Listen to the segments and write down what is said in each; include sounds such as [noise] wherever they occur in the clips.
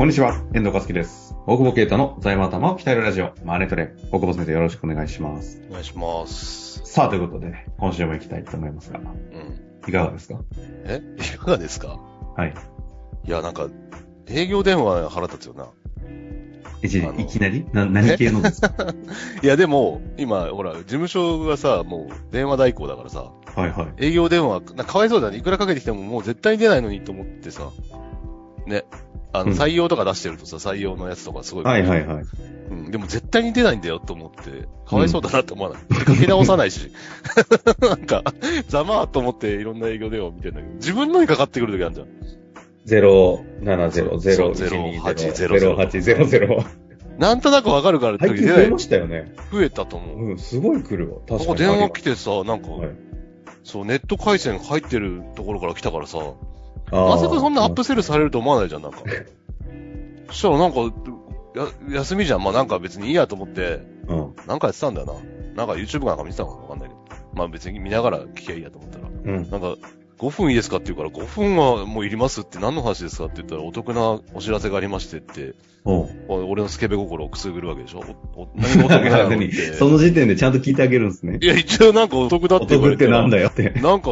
こんにちは、遠藤和樹です。大久保啓太の財務頭を鍛えるラジオ、マネトレ。大久保先生よろしくお願いします。お願いします。さあ、ということで、今週も行きたいと思いますが、うん。いかがですか？え？いかがですか？はい。いや、なんか、営業電話腹立つよな。いきあのいきなり？な、何系のですか？[laughs] いや、でも、今、ほら、事務所がさ、もう、電話代行だからさ、はいはい。営業電話、なかわいそうだね。いくらかけてきてももう絶対出ないのにと思ってさ、ね。あの、うん採用とか出してるとさ、採用のやつとかすごい。はいはいはい。うん。でも絶対に出ないんだよと思って、かわいそうだなって思わない。かけ直さないし。[laughs] なんか、ざまーと思っていろんな営業電話を見てんだけど、自分のにかかってくる時あるじゃん。070-0120-0800。なんとなくわかるからって最時出ない近増えま。したよね。増えたと思う。うん、すごい来るわ。確かに。電話来てさ、なんか、はいそう、ネット回線入ってるところから来たからさ、まさかそんなアップセルされると思わないじゃん、なんか。そ [laughs] したらなんか、や、休みじゃん。まあなんか別にいいやと思って、うん。なんかやってたんだよな。なんか YouTube なんか見てたのかわかんないけど。まあ別に見ながら聞きゃいいやと思ったら。うん。なんか、5分いいですかって言うから、5分はもういりますって何の話ですかって言ったら、お得なお知らせがありましてって、お俺のスケベ心をくすぐるわけでしょおお何がお得なのっ何て。[laughs] その時点でちゃんと聞いてあげるんですねい。や、一応なんかお得だっおて言われ得っててなんだよって。なんか、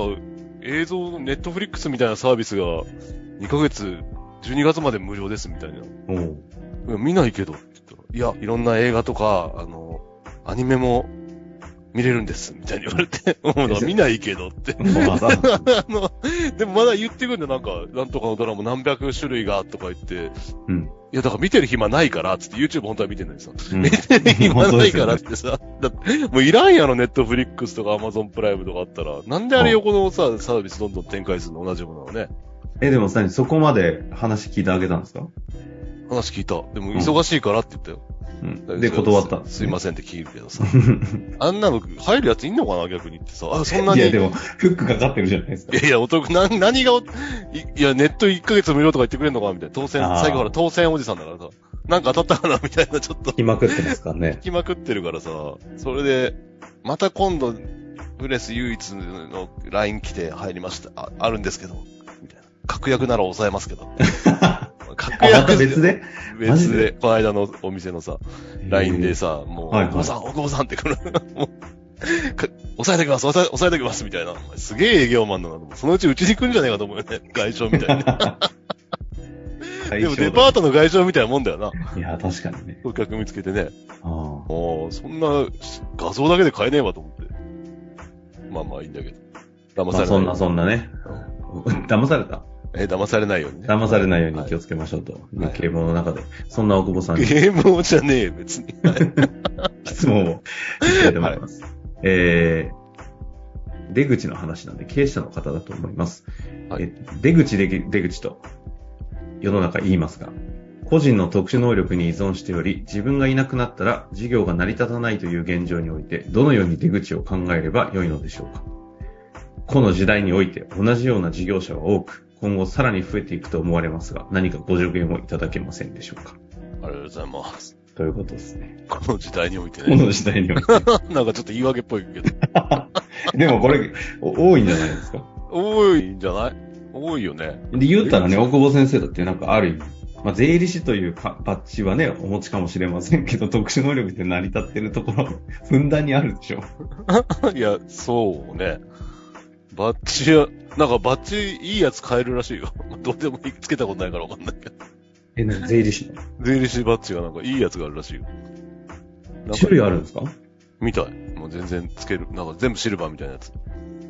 映像、ネットフリックスみたいなサービスが、2ヶ月、12月まで無料ですみたいな。おういや見ないけどって言ったら、いや、いろんな映画とか、あの、アニメも見れるんです、みたいに言われて、[laughs] もう見ないけどって。あの、[laughs] でもまだ言ってくるんだよ、なんか、なんとかのドラマ何百種類が、とか言って、うん。いや、だから見てる暇ないから、つって YouTube 本当は見てんのにさ、うん見てる暇ないからっ本てさ、だもういらんやろ、ネットフリックスとか Amazon プライムとかあったら。なんであれ横のさ、サービスどんどん展開するの？同じものなのね。え、でもさ、そこまで話聞いてあげたんですか？話聞いた。でも忙しいからって言ったよ。うん。で、断ったすいませんって聞るけどさ。[laughs] あんなの入るやついんのかな逆にってさ。あ、そんなに。いや、でも、フックかかってるじゃないですかい。やいや、お得、な、何がお、いいや、ネット1ヶ月無料とか言ってくれんのかなみたいな。当選、最後ほら当選おじさんだからさ。なんか当たったかなみたいな、ちょっと。[laughs] 来まくってますからね聞。きまくってるからさ。それで、また今度、プレス唯一の LINE 来て入りました。あ、あるんですけど。みたいな。確約なら抑えますけど。[laughs] 確あ、また別で別で、この間のお店のさ、LINE でさ、もう、はいはい大久保さん、大久保さんって来る。もうか抑えておきます、抑え、抑えておきます、みたいな。すげえ営業マンだなと思う。そのうちうちに来るんじゃねえかと思うよね。外商みたいな。でもデパートの外商みたいなもんだよな。いや、確かにね。顧客見つけてね。あもう、そんな画像だけで買えねえわと思って。まあまあいいんだけど。あ。騙されない。まあそんな、そんなね。[laughs] 騙された？え、騙されないようにね。騙されないようにはい気をつけましょうと。はい啓蒙の中で。そんな大久保さんにゲーム王じゃねえよ、別に。[laughs] 質問をいきたいと思います。えー、出口の話なんで、経営者の方だと思います。はいえ出口出口出口と世の中言いますが、個人の特殊能力に依存しており、自分がいなくなったら事業が成り立たないという現状において、どのように出口を考えれば良いのでしょうか。この時代において同じような事業者は多く、今後さらに増えていくと思われますが、何かご助言をいただけませんでしょうか？ありがとうございます。ということですね。この時代においてこね。の時代において。なんかちょっと言い訳っぽいけど。[laughs] でもこれ、お多いんじゃないですか？多いんじゃない？多いよね。で、言ったらね、大久保先生だってなんかある意味、まあ、税理士というかバッジはね、お持ちかもしれませんけど、特殊能力で成り立ってるところ、ふんだんにあるでしょ。[laughs] いや、そうね。バッジや、なんかバッジいいやつ買えるらしいよ。[laughs] どうでもいいつけたことないからわかんないけど。え、な税理士の？税理士バッジがなんかいいやつがあるらしいよ。なんか種類あるんですか？みたい。もう全然つける。なんか全部シルバーみたいなやつ。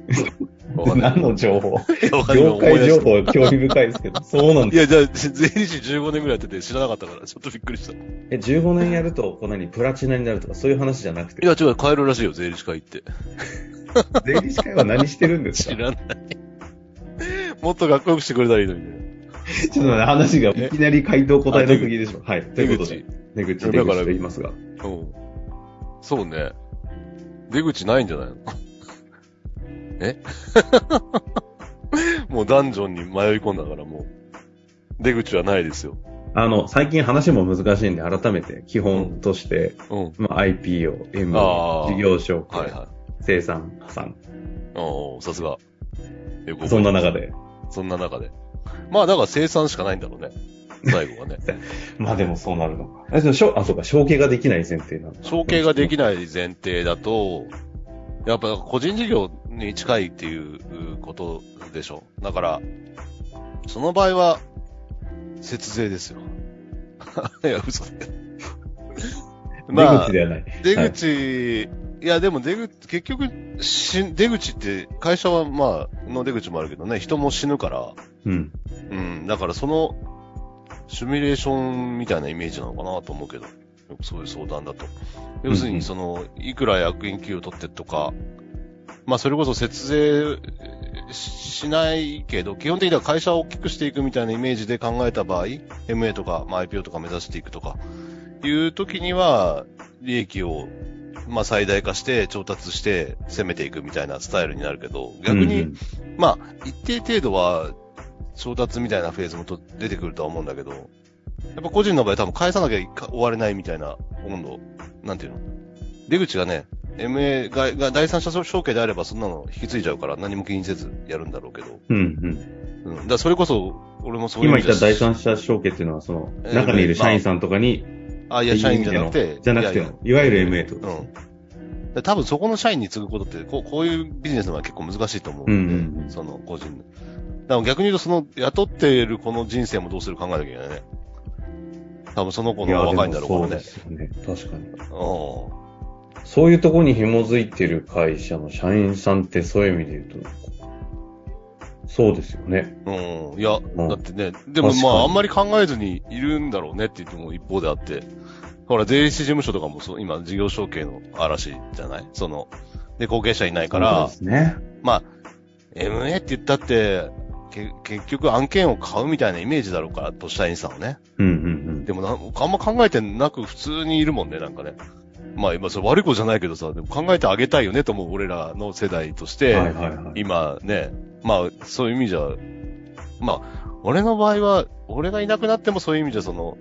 [laughs] わかんない。何の情報？いやわかんない業界情報興味深いですけど、そうなんです。いや、じゃあ、税理士15年ぐらいやってて知らなかったから、ちょっとびっくりした。いえ、15年やると、こう何、プラチナになるとか、そういう話じゃなくて、や、違う、買えるらしいよ、税理士会って。[laughs] 税理士会は何してるんですか？知らない。もっとかっこよくしてくれたらいいのにね。[laughs] ちょっと待って、話がいきなり回答答えなすぎでしょ。はい。ということで、出口、出だから口と言いますが。うん。そうね。出口ないんじゃないの？[laughs] え？[laughs] もうダンジョンに迷い込んだからもう、出口はないですよ。あの、最近話も難しいんで、改めて基本として、うん。まあ、IPO、M、あー事業紹介、はいはい。生産、破産。おーさすが。そんな中で。そんな中で。まあだから生産しかないんだろうね。最後はね。[laughs] まあでもそうなるのか。あ、そうか、承継ができない前提なの承継ができない前提だと、やっぱ個人事業に近いっていうことでしょ。だから、その場合は、節税ですよ。[laughs] いや、嘘だよ。まあ、出口ではない。出口、はい、いや、でも出口、結局、し、出口って、会社はまあ、の出口もあるけどね、人も死ぬから。うん。うん。だからその、シミュレーションみたいなイメージなのかなと思うけど。そういう相談だと。要するに、その、いくら役員給与取ってとか、まあ、それこそ節税しないけど、基本的には会社を大きくしていくみたいなイメージで考えた場合、MA とか、まあ、IPO とか目指していくとか、いう時には、利益を、まあ、最大化して調達して攻めていくみたいなスタイルになるけど、逆に、うん、まあ、一定程度は調達みたいなフェーズもと出てくるとは思うんだけど、やっぱ個人の場合多分返さなきゃ終われないみたいな温度、なんていうの？出口がね、MA がが第三者承継であればそんなの引き継いじゃうから何も気にせずやるんだろうけど。うんうん。うん。だそれこそ、俺もそういう今言った第三者承継っていうのは、その、中にいる社員さんとかに、あ、いや、社員じゃなくて。じゃなくていいわゆる MA と。うん。多分そこの社員に継ぐことって、こうこういうビジネスのは結構難しいと思うんで、うんうん、その個人だから逆に言うと、その、雇っているこの人生もどうする考えなきゃいけないね。多分その子の若いんだろうからね。そうですよね。確かに。うん。そういうところに紐づいてる会社の社員さんってそういう意味で言うと、そうですよね。うん。いや、だってね、でもまあ、あんまり考えずにいるんだろうねって言っても一方であって、ほら、税理士事務所とかもそう、今、事業承継の嵐じゃない？その、で、後継者いないから、そうですね。まあ、MA って言ったって、け結局案件を買うみたいなイメージだろうから、と社員さんはね。うんうんうん。でもな、あんま考えてなく普通にいるもんね、なんかね。まあ今、それ悪い子じゃないけどさ、でも考えてあげたいよねと思う、俺らの世代として、はいはいはい、今ね、まあそういう意味じゃ、まあ、俺の場合は、俺がいなくなってもそういう意味じゃ、その、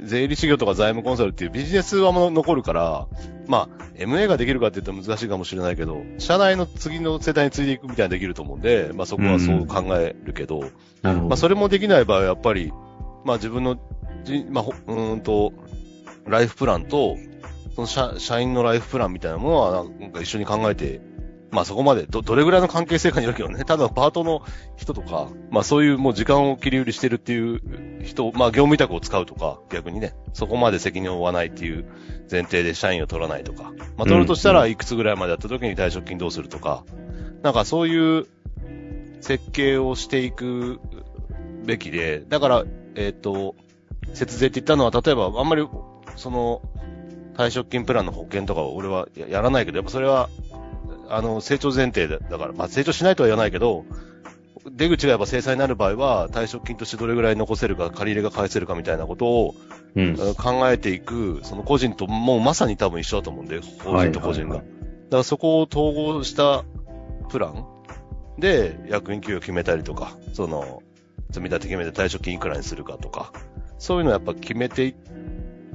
税理士業とか財務コンサルっていうビジネスは残るから、まあ、MA ができるかって言ったら難しいかもしれないけど、社内の次の世代に継いでいくみたいにできると思うんで、まあそこはそう考えるけど、うん、まあそれもできない場合はやっぱり、まあ自分の、まあ、うんと、ライフプランと、その社社員のライフプランみたいなものは、なんか一緒に考えて、まあそこまでど、どれぐらいの関係性かによるけどね、ただパートの人とか、まあそういうもう時間を切り売りしてるっていう人、まあ業務委託を使うとか、逆にね、そこまで責任を負わないっていう前提で社員を取らないとか、まあ取るとしたらいくつぐらいまでやった時に退職金どうするとか、なんかそういう設計をしていくべきで、だから、えっ、ー、と、節税って言ったのは、例えばあんまり、その、退職金プランの保険とか俺はやらないけど、やっぱそれは、あの、成長前提だから、まあ成長しないとは言わないけど、出口がやっぱ制裁になる場合は、退職金としてどれぐらい残せるか、借り入れが返せるかみたいなことを、うん、考えていく、その個人ともうまさに多分一緒だと思うんで、法人と個人が。だからそこを統合したプランで役員給与決めたりとか、その、積み立て決めて退職金いくらにするかとか、そういうのをやっぱ決めてい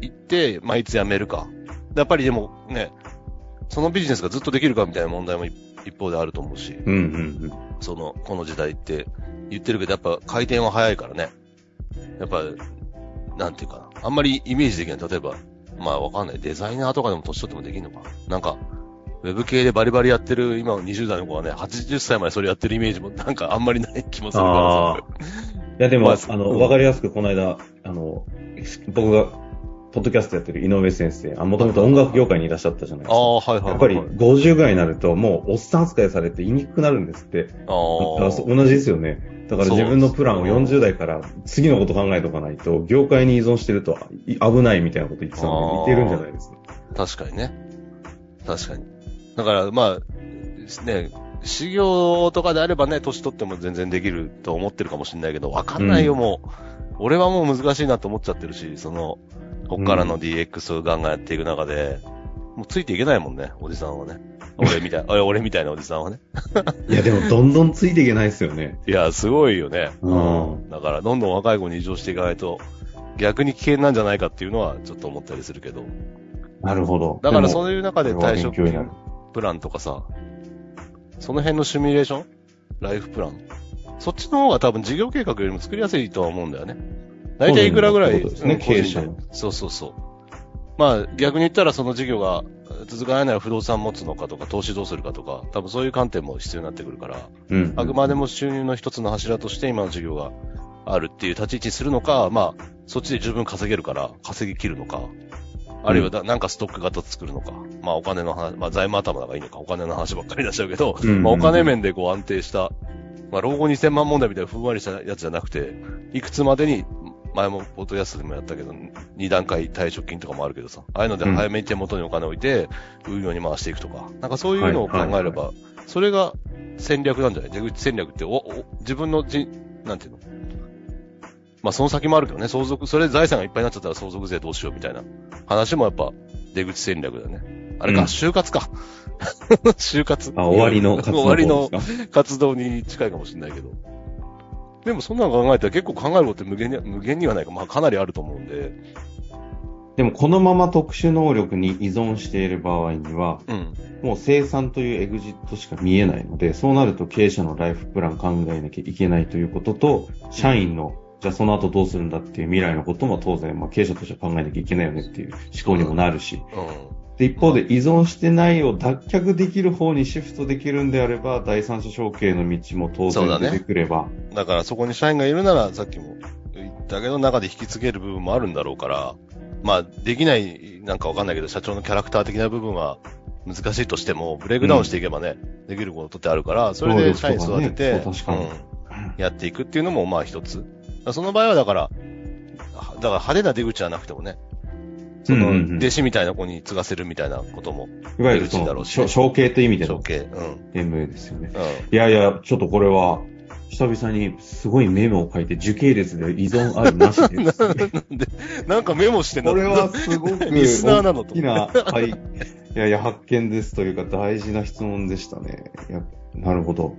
行って、まあ、いつ辞めるか。やっぱりでもね、そのビジネスがずっとできるかみたいな問題も一方であると思うし、うんうんうん、その、この時代って言ってるけど、やっぱ回転は早いからね。やっぱ、なんていうかな。あんまりイメージできない。例えば、まあわかんない。デザイナーとかでも年取ってもできるのか。なんか、ウェブ系でバリバリやってる今の20代の子はね、80歳までそれやってるイメージもなんかあんまりない気もするからいやでも、まあ、あの、わ、うん、かりやすくこの間、あの、僕がポッドキャストやってる井上先生、あ、もともと音楽業界にいらっしゃったじゃないですか。ああ、はいはい、はい、やっぱり50ぐらいになると、もうおっさん扱いされて言いにくくなるんですって。ああ。同じですよね。だから自分のプランを40代から次のこと考えておかないと、業界に依存してると危ないみたいなこと言ってたので、似てるんじゃないですか。確かにね。確かに。だから、まあ、ね、修行とかであればね、年取っても全然できると思ってるかもしれないけど、わかんないよ、もう。俺はもう難しいなと思っちゃってるし、その、こっからの DX をガンガンやっていく中で、もうついていけないもんね、おじさんはね。俺みたい、[laughs] 俺みたいなおじさんはね。いや、でもどんどんついていけないですよね。[laughs] いや、すごいよね。うん。だから、どんどん若い子に移譲していかないと、逆に危険なんじゃないかっていうのは、ちょっと思ったりするけど。なるほど。だからそういう中で退職金プランとかさ、その辺のシミュレーション？ライフプラン？そっちの方が多分事業計画よりも作りやすいとは思うんだよね。大体いくらぐらい、ですね、うん経営者の。そうそうそう。まあ、逆に言ったらその事業が続かないなら不動産持つのかとか、投資どうするかとか、多分そういう観点も必要になってくるから、うん。あくまでも収入の一つの柱として今の事業があるっていう立ち位置にするのか、まあ、そっちで十分稼げるから稼ぎ切るのか、あるいはだ、なんかストック型作るのか、まあお金の話、まあ財務頭がいいのか、お金の話ばっかりになっちゃうけど、うんうんうんまあお金面でこう安定した、まあ老後2000万問題みたいなふんわりしたやつじゃなくて、いくつまでに、前もポッドキャストでもやったけど、2段階退職金とかもあるけどさ、ああいうので早めに手元にお金を置いて、運用に回していくとか、なんかそういうのを考えれば、それが戦略なんじゃない？出口戦略って、お、お、自分のじ、なんていうの？まあその先もあるけどね、相続、それで財産がいっぱいになっちゃったら相続税どうしようみたいな話もやっぱ出口戦略だよね。あれか、うん。就活か。[laughs] 就活。あ、終わりの活動 [laughs] 終わりの活動に近いかもしれないけど。でもそんなの考えたら結構考えることって無限に、無限にはないか、まあかなりあると思うんで。でもこのまま特殊能力に依存している場合には、うん。もう生産というエグジットしか見えないので、そうなると経営者のライフプラン考えなきゃいけないということと、社員の、じゃあその後どうするんだっていう未来のことも当然、まあ経営者としては考えなきゃいけないよねっていう思考にもなるし、うん。で、一方で依存してないを脱却できる方にシフトできるんであれば、第三者承継の道も当然出てくれば、だからそこに社員がいるなら、さっきも言ったけど、中で引き継げる部分もあるんだろうから、まあ、できない、なんかわかんないけど、社長のキャラクター的な部分は難しいとしても、ブレイクダウンしていけばね、できることってあるから、それで社員育てて、そう確かに。うんやっていくっていうのも、まあ一つ。その場合はだから、だから派手な出口はなくてもね、その、弟子みたいな子に継がせるみたいなことも、いわゆるその、承承継という意味での承継。うん。MA ですよね。うん。いやいや、ちょっとこれは、久々にすごいメモを書いて、時系列で依存あるなしでですね [laughs] なんかメモしてんだこれはすごくリスナーなのと大きな、はい。いやいや、発見ですというか大事な質問でしたね。なるほど。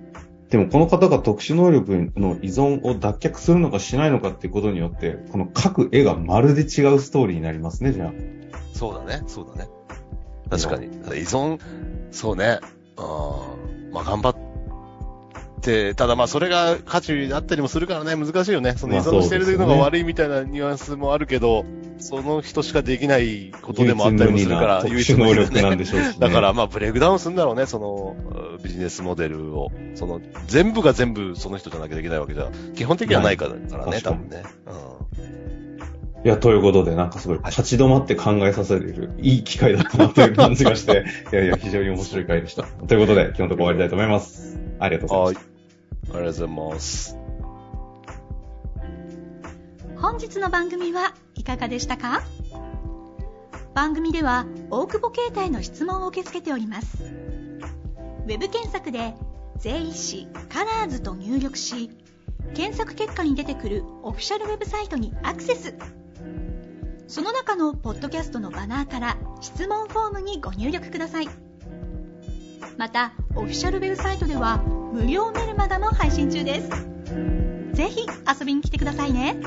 でもこの方が特殊能力の依存を脱却するのかしないのかっていうことによって、この各絵がまるで違うストーリーになりますね、じゃあ。そうだね、そうだね。確かに。依存、そうね。あーまあ頑張って、ただまあそれが価値あったりもするからね、難しいよね。その依まあ存してるのが悪いみたいなニュアンスもあるけど、その人しかできないことでもあったりもするから、唯一無二な特殊能力なんね。でしょうし、ね。だからまあブレイクダウンするんだろうね、そのうビジネスモデルを。その全部が全部その人じゃなきゃできないわけじゃ、基本的にはないからからね、多分ね。いや、ということで、なんかすごい立ち止まって考えさせれる、いい機会だったなという感じがして、[laughs] いやいや、非常に面白い回でした。ということで、今日のところ終わりたいと思います。ありがとううん。ございました。はい。ありがとうございます。本日の番組はいかがでしたか？番組では大久保携帯の質問を受け付けておりますウェブ検索で「税理士カラーズと入力し検索結果に出てくるオフィシャルウェブサイトにアクセス。その中のポッドキャストのバナーから質問フォームにご入力ください。またオフィシャルウェブサイトでは無料メルマガも配信中です。ぜひ遊びに来てくださいね。